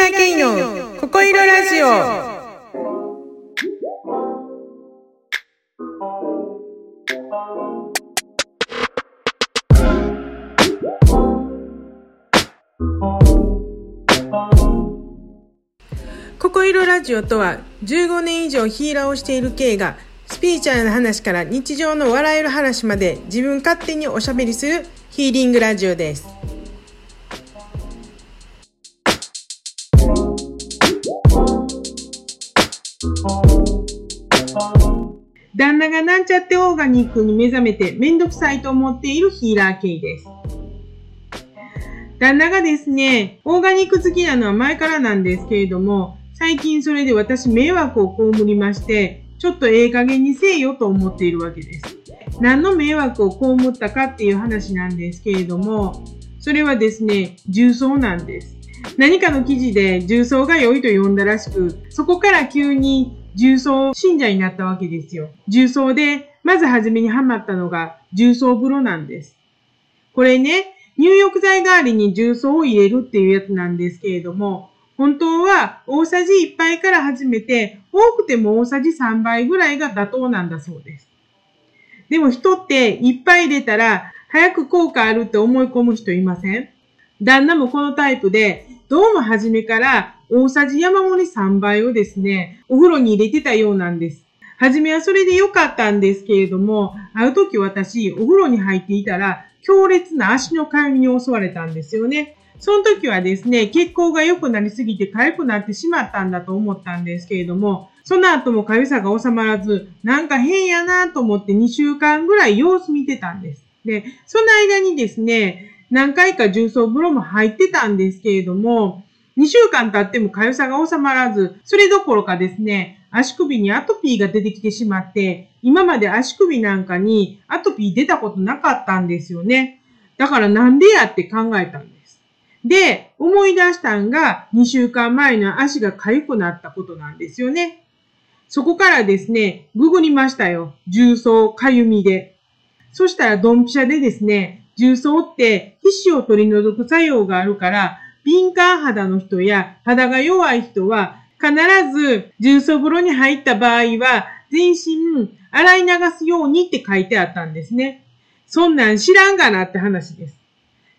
ラー系のココイロラジオ。ココイロラジオとは15年以上ヒーラーをしている K がスピーチャーな話から日常の笑える話まで自分勝手におしゃべりするヒーリングラジオです。旦那がなんちゃってオーガニックに目覚めてめんどくさいと思っているヒーラー系です。旦那がですね、オーガニック好きなのは前からなんですけれども、最近それで私迷惑を被りまして、ちょっとええ加減にせえよと思っているわけです。何の迷惑を被ったかっていう話なんですけれども、それはですね、重曹なんです。何かの記事で重曹が良いと読んだらしく、そこから急に重曹信者になったわけですよ。重曹で、まず初めにハマったのが重曹風呂なんです。これね、入浴剤代わりに重曹を入れるっていうやつなんですけれども、本当は大さじ1杯から始めて、多くても大さじ3杯ぐらいが妥当なんだそうです。でも人って1杯入れたら早く効果あるって思い込む人いません？旦那もこのタイプで、どうも初めから大さじ山盛り3倍をですね、お風呂に入れてたようなんです。はじめはそれで良かったんですけれども、ある時私、お風呂に入っていたら、強烈な足の痒みに襲われたんですよね。その時はですね、血行が良くなりすぎて痒くなってしまったんだと思ったんですけれども、その後も痒さが収まらず、なんか変やなと思って2週間ぐらい様子見てたんです。で、その間にですね、何回か重曹風呂も入ってたんですけれども、2週間経っても痒さが収まらず、それどころかですね、足首にアトピーが出てきてしまって、今まで足首なんかにアトピー出たことなかったんですよね。だからなんでやって考えたんです。で、思い出したんが2週間前の足が痒くなったことなんですよね。そこからですね、ググりましたよ。重曹、痒みで。そしたらドンピシャでですね、重曹って皮脂を取り除く作用があるから、敏感肌の人や肌が弱い人は必ず重曹風呂に入った場合は全身洗い流すようにって書いてあったんですね。そんなん知らんがなって話です。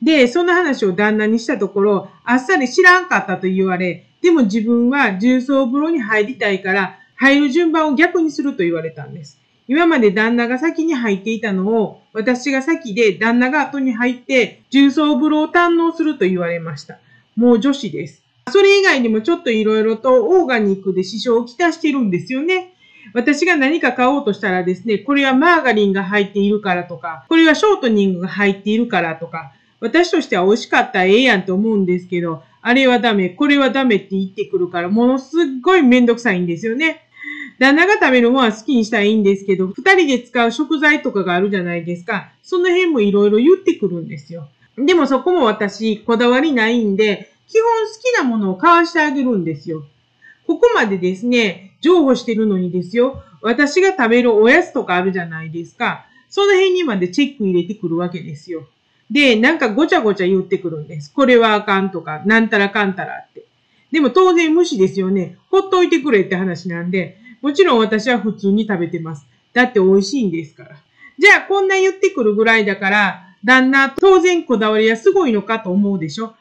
で、その話を旦那にしたところ、あっさり知らんかったと言われ、でも自分は重曹風呂に入りたいから、入る順番を逆にすると言われたんです。今まで旦那が先に入っていたのを、私が先で旦那が後に入って、重曹風呂を堪能すると言われました。もう女子です。それ以外にもちょっといろいろとオーガニックで支障をきたしてるんですよね。私が何か買おうとしたらですね、これはマーガリンが入っているからとか、これはショートニングが入っているからとか、私としては美味しかったらええやんと思うんですけど、あれはダメ、これはダメって言ってくるから、ものすっごいめんどくさいんですよね。旦那が食べるものは好きにしたらいいんですけど、二人で使う食材とかがあるじゃないですか。その辺もいろいろ言ってくるんですよ。でもそこも私、こだわりないんで、基本好きなものを買わしてあげるんですよ。ここまでですね、譲歩してるのにですよ、私が食べるおやつとかあるじゃないですか。その辺にまでチェック入れてくるわけですよ。で、なんかごちゃごちゃ言ってくるんです。これはあかんとか、なんたらかんたらって。でも当然無視ですよね。ほっといてくれって話なんで、もちろん私は普通に食べてます。だって美味しいんですから。じゃあこんな言ってくるぐらいだから、旦那当然こだわりはすごいのかと思うでしょ。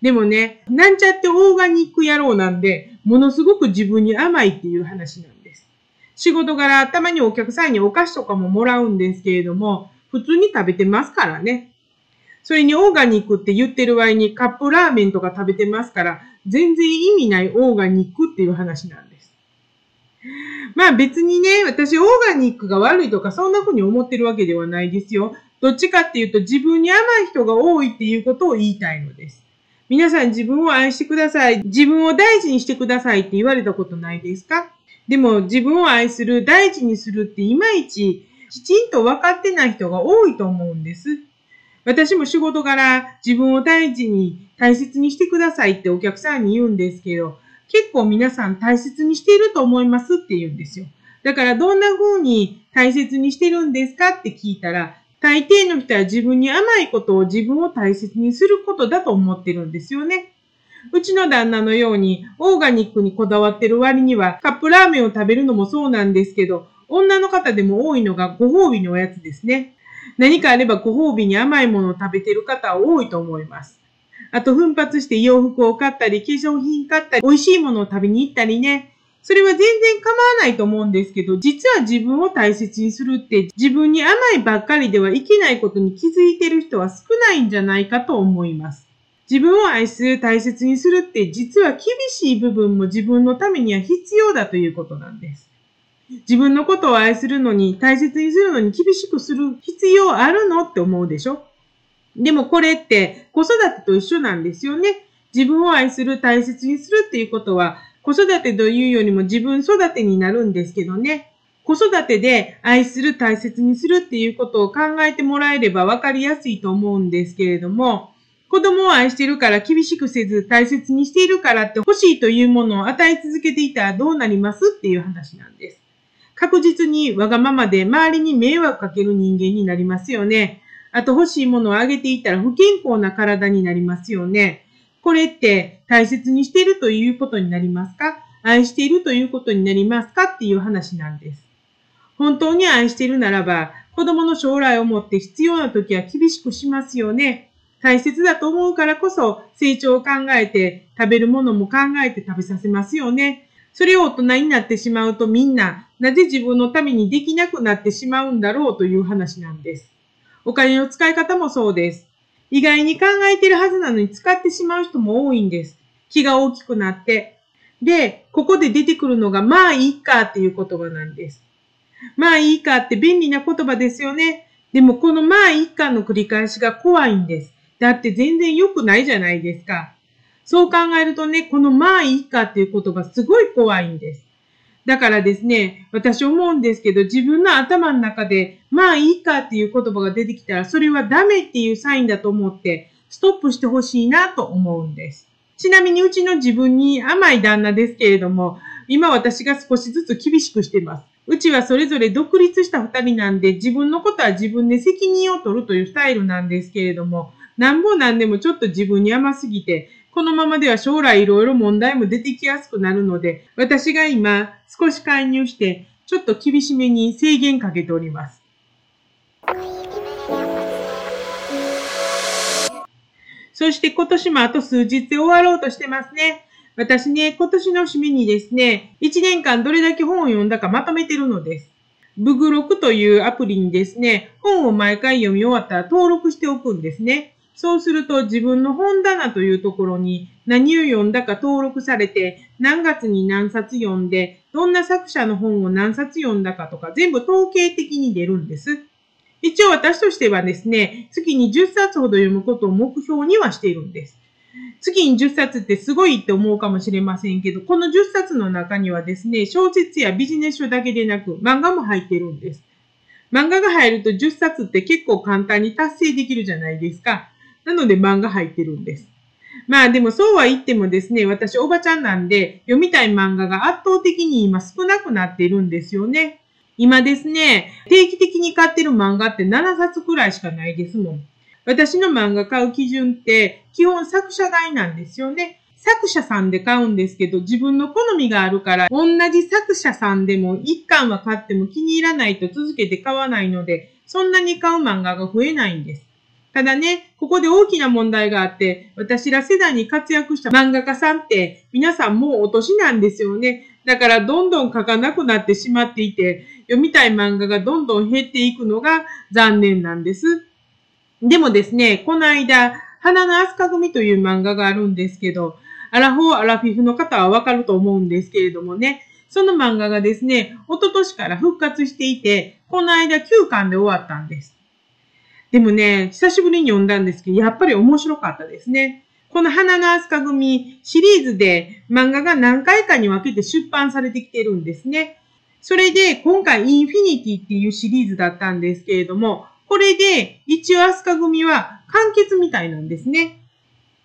でもね、なんちゃってオーガニック野郎なんで、ものすごく自分に甘いっていう話なんです。仕事柄、たまにお客さんにお菓子とかももらうんですけれども、普通に食べてますからね。それにオーガニックって言ってる割にカップラーメンとか食べてますから、全然意味ないオーガニックっていう話なんです。まあ別にね、私オーガニックが悪いとかそんな風に思ってるわけではないですよ。どっちかっていうと自分に甘い人が多いっていうことを言いたいのです。皆さん自分を愛してください。自分を大事にしてくださいって言われたことないですか？でも自分を愛する、大事にするっていまいちきちんと分かってない人が多いと思うんです。私も仕事柄自分を大事に大切にしてくださいってお客さんに言うんですけど、結構皆さん大切にしていると思いますって言うんですよ。だからどんな風に大切にしてるんですかって聞いたら、大抵の人は自分に甘いことを自分を大切にすることだと思ってるんですよね。うちの旦那のようにオーガニックにこだわってる割にはカップラーメンを食べるのもそうなんですけど、女の方でも多いのがご褒美のおやつですね。何かあればご褒美に甘いものを食べてる方は多いと思います。あと、奮発して洋服を買ったり、化粧品買ったり、美味しいものを食べに行ったりね。それは全然構わないと思うんですけど、実は自分を大切にするって自分に甘いばっかりではいけないことに気づいてる人は少ないんじゃないかと思います。自分を愛する、大切にするって実は厳しい部分も自分のためには必要だということなんです。自分のことを愛するのに、大切にするのに厳しくする必要あるのって思うでしょ？でもこれって子育てと一緒なんですよね。自分を愛する、大切にするっていうことは、子育てというよりも自分育てになるんですけどね。子育てで愛する、大切にするっていうことを考えてもらえれば分かりやすいと思うんですけれども、子供を愛してるから厳しくせず大切にしているからって欲しいというものを与え続けていたらどうなりますっていう話なんです。確実にわがままで周りに迷惑かける人間になりますよね。あと欲しいものをあげていたら不健康な体になりますよね。これって大切にしているということになりますか？愛しているということになりますかっていう話なんです。本当に愛しているならば、子供の将来をもって必要な時は厳しくしますよね。大切だと思うからこそ成長を考えて食べるものも考えて食べさせますよね。それを大人になってしまうとみんな、なぜ自分のためにできなくなってしまうんだろうという話なんです。お金の使い方もそうです。意外に考えてるはずなのに使ってしまう人も多いんです。気が大きくなって。で、ここで出てくるのが、まあいいかっていう言葉なんです。まあいいかって便利な言葉ですよね。でもこのまあいいかの繰り返しが怖いんです。だって全然良くないじゃないですか。そう考えるとね、このまあいいかっていう言葉すごい怖いんです。だからですね、私思うんですけど、自分の頭の中で、まあいいかっていう言葉が出てきたら、それはダメっていうサインだと思って、ストップしてほしいなと思うんです。ちなみにうちの自分に甘い旦那ですけれども、今私が少しずつ厳しくしてます。うちはそれぞれ独立した二人なんで、自分のことは自分で責任を取るというスタイルなんですけれども、なんぼなんでもちょっと自分に甘すぎて、このままでは将来いろいろ問題も出てきやすくなるので、私が今少し介入して、ちょっと厳しめに制限かけております。そして今年もあと数日で終わろうとしてますね。私ね、今年の締めにですね、1年間どれだけ本を読んだかまとめてるのです。ブグロクというアプリにですね、本を毎回読み終わったら登録しておくんですね。そうすると自分の本棚というところに何を読んだか登録されて、何月に何冊読んで、どんな作者の本を何冊読んだかとか全部統計的に出るんです。一応私としてはですね、月に10冊ほど読むことを目標にはしているんです。月に10冊ってすごいって思うかもしれませんけど、この10冊の中にはですね、小説やビジネス書だけでなく漫画も入ってるんです。漫画が入ると10冊って結構簡単に達成できるじゃないですか。なので漫画入ってるんです。まあでもそうは言ってもですね、私おばちゃんなんで読みたい漫画が圧倒的に今少なくなっているんですよね。今ですね、定期的に買ってる漫画って7冊くらいしかないですもん。私の漫画買う基準って基本作者買いなんですよね。作者さんで買うんですけど、自分の好みがあるから、同じ作者さんでも一巻は買っても気に入らないと続けて買わないので、そんなに買う漫画が増えないんです。ただね、ここで大きな問題があって、私ら世代に活躍した漫画家さんって皆さんもうお年なんですよね。だからどんどん書かなくなってしまっていて、読みたい漫画がどんどん減っていくのが残念なんです。でもですね、この間、花のアスカ組という漫画があるんですけど、アラフォー・アラフィフの方はわかると思うんですけれどもね、その漫画がですね、一昨年から復活していて、この間9巻で終わったんです。でもね、久しぶりに読んだんですけど、やっぱり面白かったですね。この花のアスカ組シリーズで漫画が何回かに分けて出版されてきてるんですね。それで今回インフィニティっていうシリーズだったんですけれども、これで一応アスカ組は完結みたいなんですね。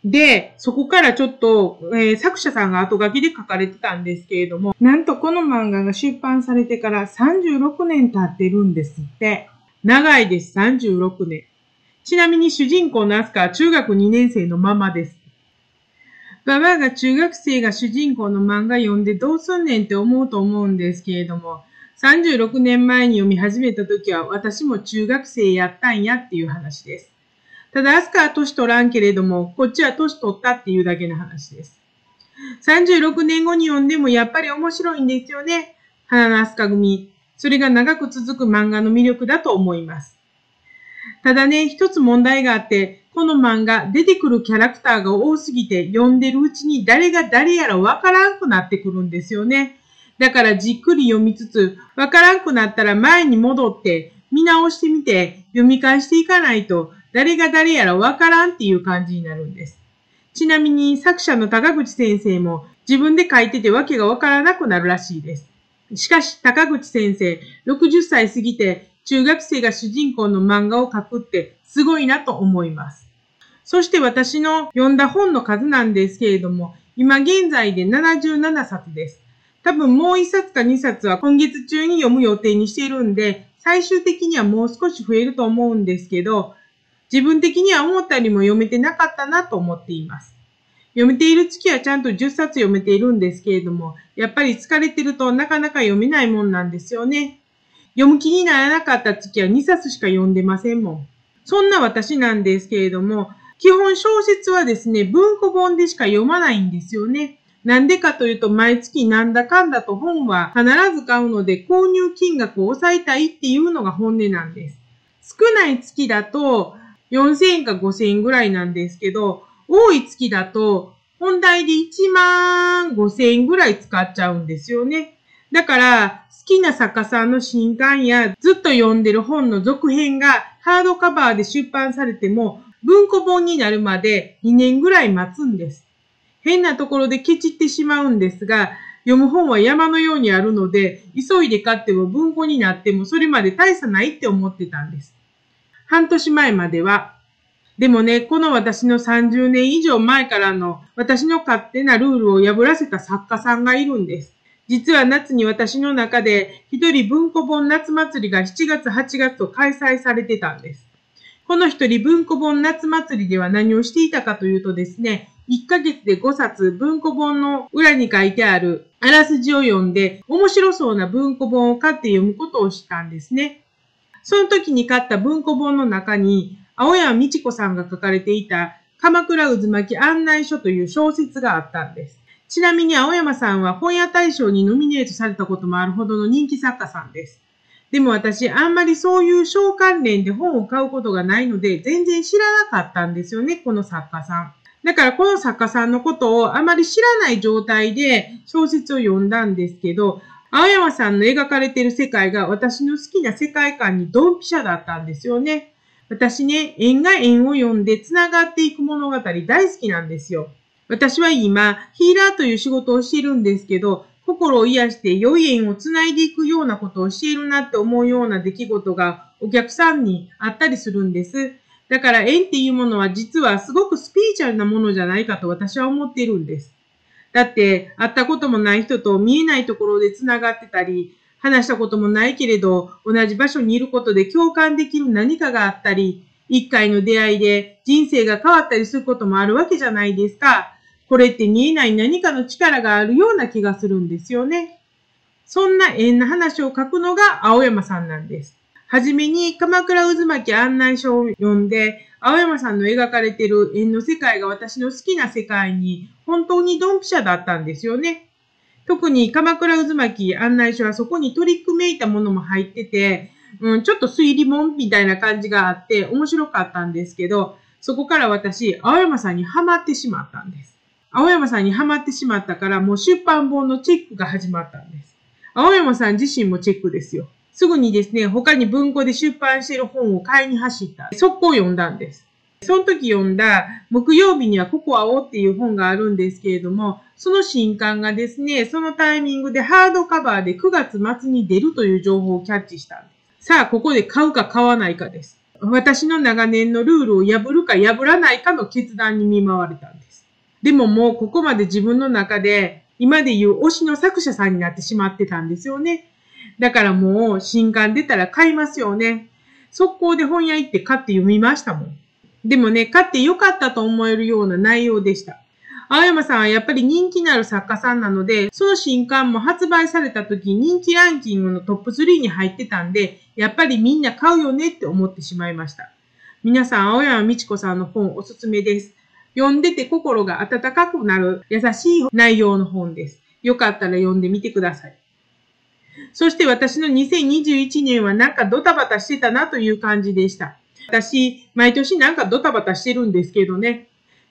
で、そこからちょっと、えー、作者さんが後書きで書かれてたんですけれども、なんとこの漫画が出版されてから36年経ってるんですって。長いです。36年。ちなみに主人公のアスカは中学2年生のままです。ババアが中学生が主人公の漫画読んでどうすんねんって思うと思うんですけれども、36年前に読み始めた時は私も中学生やったんやっていう話です。ただ、アスカは年取らんけれども、こっちは年取ったっていうだけの話です。36年後に読んでもやっぱり面白いんですよね。花のアスカ組。それが長く続く漫画の魅力だと思います。ただね、一つ問題があって、この漫画、出てくるキャラクターが多すぎて、読んでるうちに誰が誰やらわからんくなってくるんですよね。だからじっくり読みつつ、わからんくなったら前に戻って、見直してみて、読み返していかないと、誰が誰やらわからんっていう感じになるんです。ちなみに作者の高口先生も自分で書いててわけがわからなくなるらしいです。しかし、高口先生、60歳過ぎて中学生が主人公の漫画を描くってすごいなと思います。そして私の読んだ本の数なんですけれども、今現在で77冊です。多分もう1冊か2冊は今月中に読む予定にしているんで、最終的にはもう少し増えると思うんですけど、自分的には思ったよりも読めてなかったなと思っています。読めている月はちゃんと10冊読めているんですけれども、やっぱり疲れてるとなかなか読めないもんなんですよね。読む気にならなかった月は2冊しか読んでませんもん。そんな私なんですけれども、基本小説はですね、文庫本でしか読まないんですよね。なんでかというと、毎月なんだかんだと本は必ず買うので、購入金額を抑えたいっていうのが本音なんです。少ない月だと、4000円か5000円ぐらいなんですけど、多い月だと、本題で1万5000円ぐらい使っちゃうんですよね。だから、好きな作家さんの新刊やずっと読んでる本の続編がハードカバーで出版されても文庫本になるまで2年ぐらい待つんです。変なところでケチってしまうんですが、読む本は山のようにあるので、急いで買っても文庫になってもそれまで大差ないって思ってたんです。半年前までは。でもね、この私の30年以上前からの私の勝手なルールを破らせた作家さんがいるんです。実は夏に私の中で一人文庫本夏祭りが7月8月と開催されてたんです。この一人文庫本夏祭りでは何をしていたかというとですね、1ヶ月で5冊文庫本の裏に書いてあるあらすじを読んで面白そうな文庫本を買って読むことをしたんですね。その時に買った文庫本の中に青山美智子さんが書かれていた鎌倉渦巻き案内書という小説があったんです。ちなみに青山さんは本屋大賞にノミネートされたこともあるほどの人気作家さんです。でも私、あんまりそういう賞関連で本を買うことがないので、全然知らなかったんですよね、この作家さん。だからこの作家さんのことをあまり知らない状態で小説を読んだんですけど、青山さんの描かれている世界が私の好きな世界観にドンピシャだったんですよね。私ね、縁が縁を読んで繋がっていく物語大好きなんですよ。私は今、ヒーラーという仕事をしているんですけど、心を癒して良い縁をつないでいくようなことをしているなって思うような出来事がお客さんにあったりするんです。だから縁っていうものは実はすごくスピリチュアルなものじゃないかと私は思っているんです。だって会ったこともない人と見えないところで繋がってたり、話したこともないけれど同じ場所にいることで共感できる何かがあったり、一回の出会いで人生が変わったりすることもあるわけじゃないですか。これって見えない何かの力があるような気がするんですよね。そんな縁な話を書くのが青山さんなんです。はじめに鎌倉渦巻き案内書を読んで、青山さんの描かれている縁の世界が私の好きな世界に本当にドンピシャだったんですよね。特に鎌倉渦巻き案内書はそこに取り組めいたものも入ってて、うん、ちょっと推理本みたいな感じがあって面白かったんですけど、そこから私、青山さんにハマってしまったんです。青山さんにハマってしまったから、もう出版本のチェックが始まったんです。青山さん自身もチェックですよ。すぐにですね、他に文庫で出版している本を買いに走った。速攻読んだんです。その時読んだ木曜日にはココアをっていう本があるんですけれども、その新刊がですね、そのタイミングでハードカバーで9月末に出るという情報をキャッチしたんです。さあ、ここで買うか買わないかです。私の長年のルールを破るか破らないかの決断に見舞われたんです。でももうここまで自分の中で今で言う推しの作者さんになってしまってたんですよね。だからもう新刊出たら買いますよね。速攻で本屋行って買って読みましたもん。でもね、買ってよかったと思えるような内容でした。青山さんはやっぱり人気のある作家さんなので、その新刊も発売された時人気ランキングのトップ3に入ってたんで、やっぱりみんな買うよねって思ってしまいました。皆さん、青山美智子さんの本おすすめです。読んでて心が温かくなる優しい内容の本です。よかったら読んでみてください。そして私の2021年はなんかドタバタしてたなという感じでした。私、毎年なんかドタバタしてるんですけどね。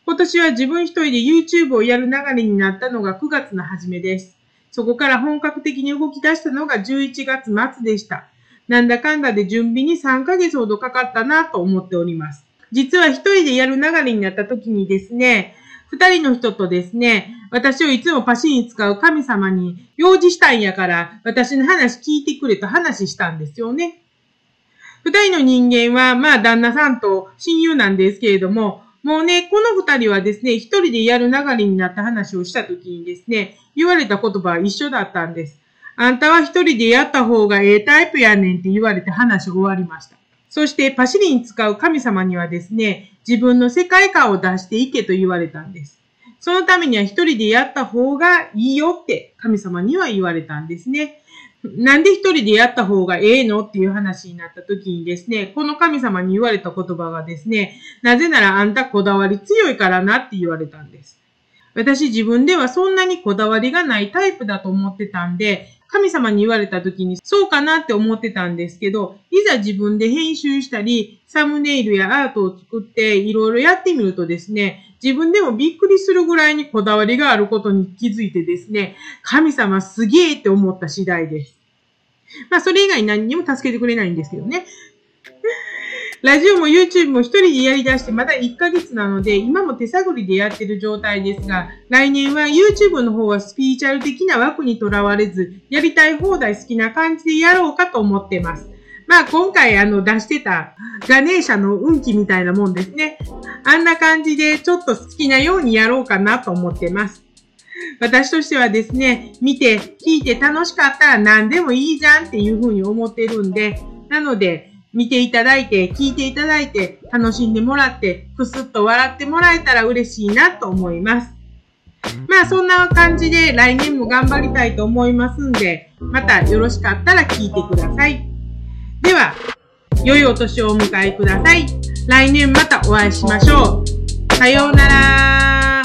今年は自分一人で YouTube をやる流れになったのが9月の初めです。そこから本格的に動き出したのが11月末でした。なんだかんだで準備に3ヶ月ほどかかったなと思っております。実は一人でやる流れになった時にですね、二人の人とですね、私をいつもパシに使う神様に用事したんやから私の話聞いてくれと話したんですよね。二人の人間は、まあ旦那さんと親友なんですけれども、もうね、この二人はですね、一人でやる流れになった話をした時にですね、言われた言葉は一緒だったんです。あんたは一人でやった方がええタイプやねんって言われて話が終わりました。そしてパシリに使う神様にはですね、自分の世界観を出していけと言われたんです。そのためには一人でやった方がいいよって神様には言われたんですね。なんで一人でやった方がええのっていう話になった時にですね、この神様に言われた言葉がですね、なぜならあんたこだわり強いからなって言われたんです。私自分ではそんなにこだわりがないタイプだと思ってたんで、神様に言われた時にそうかなって思ってたんですけど、いざ自分で編集したり、サムネイルやアートを作っていろいろやってみるとですね、自分でもびっくりするぐらいにこだわりがあることに気づいてですね、神様すげえって思った次第です。まあそれ以外何にも助けてくれないんですけどね。ラジオも YouTube も一人でやり出してまだ1ヶ月なので、今も手探りでやってる状態ですが、来年は YouTube の方はスピーチャル的な枠にとらわれず、やりたい放題好きな感じでやろうかと思ってます。まあ今回あの出してたガネーシャの運気みたいなもんですね。あんな感じでちょっと好きなようにやろうかなと思ってます。私としてはですね、見て、聞いて楽しかったら何でもいいじゃんっていうふうに思ってるんで、なので、見ていただいて、聞いていただいて、楽しんでもらって、くすっと笑ってもらえたら嬉しいなと思います。まあそんな感じで来年も頑張りたいと思いますんで、またよろしかったら聞いてください。では、良いお年をお迎えください。来年またお会いしましょう。さようなら。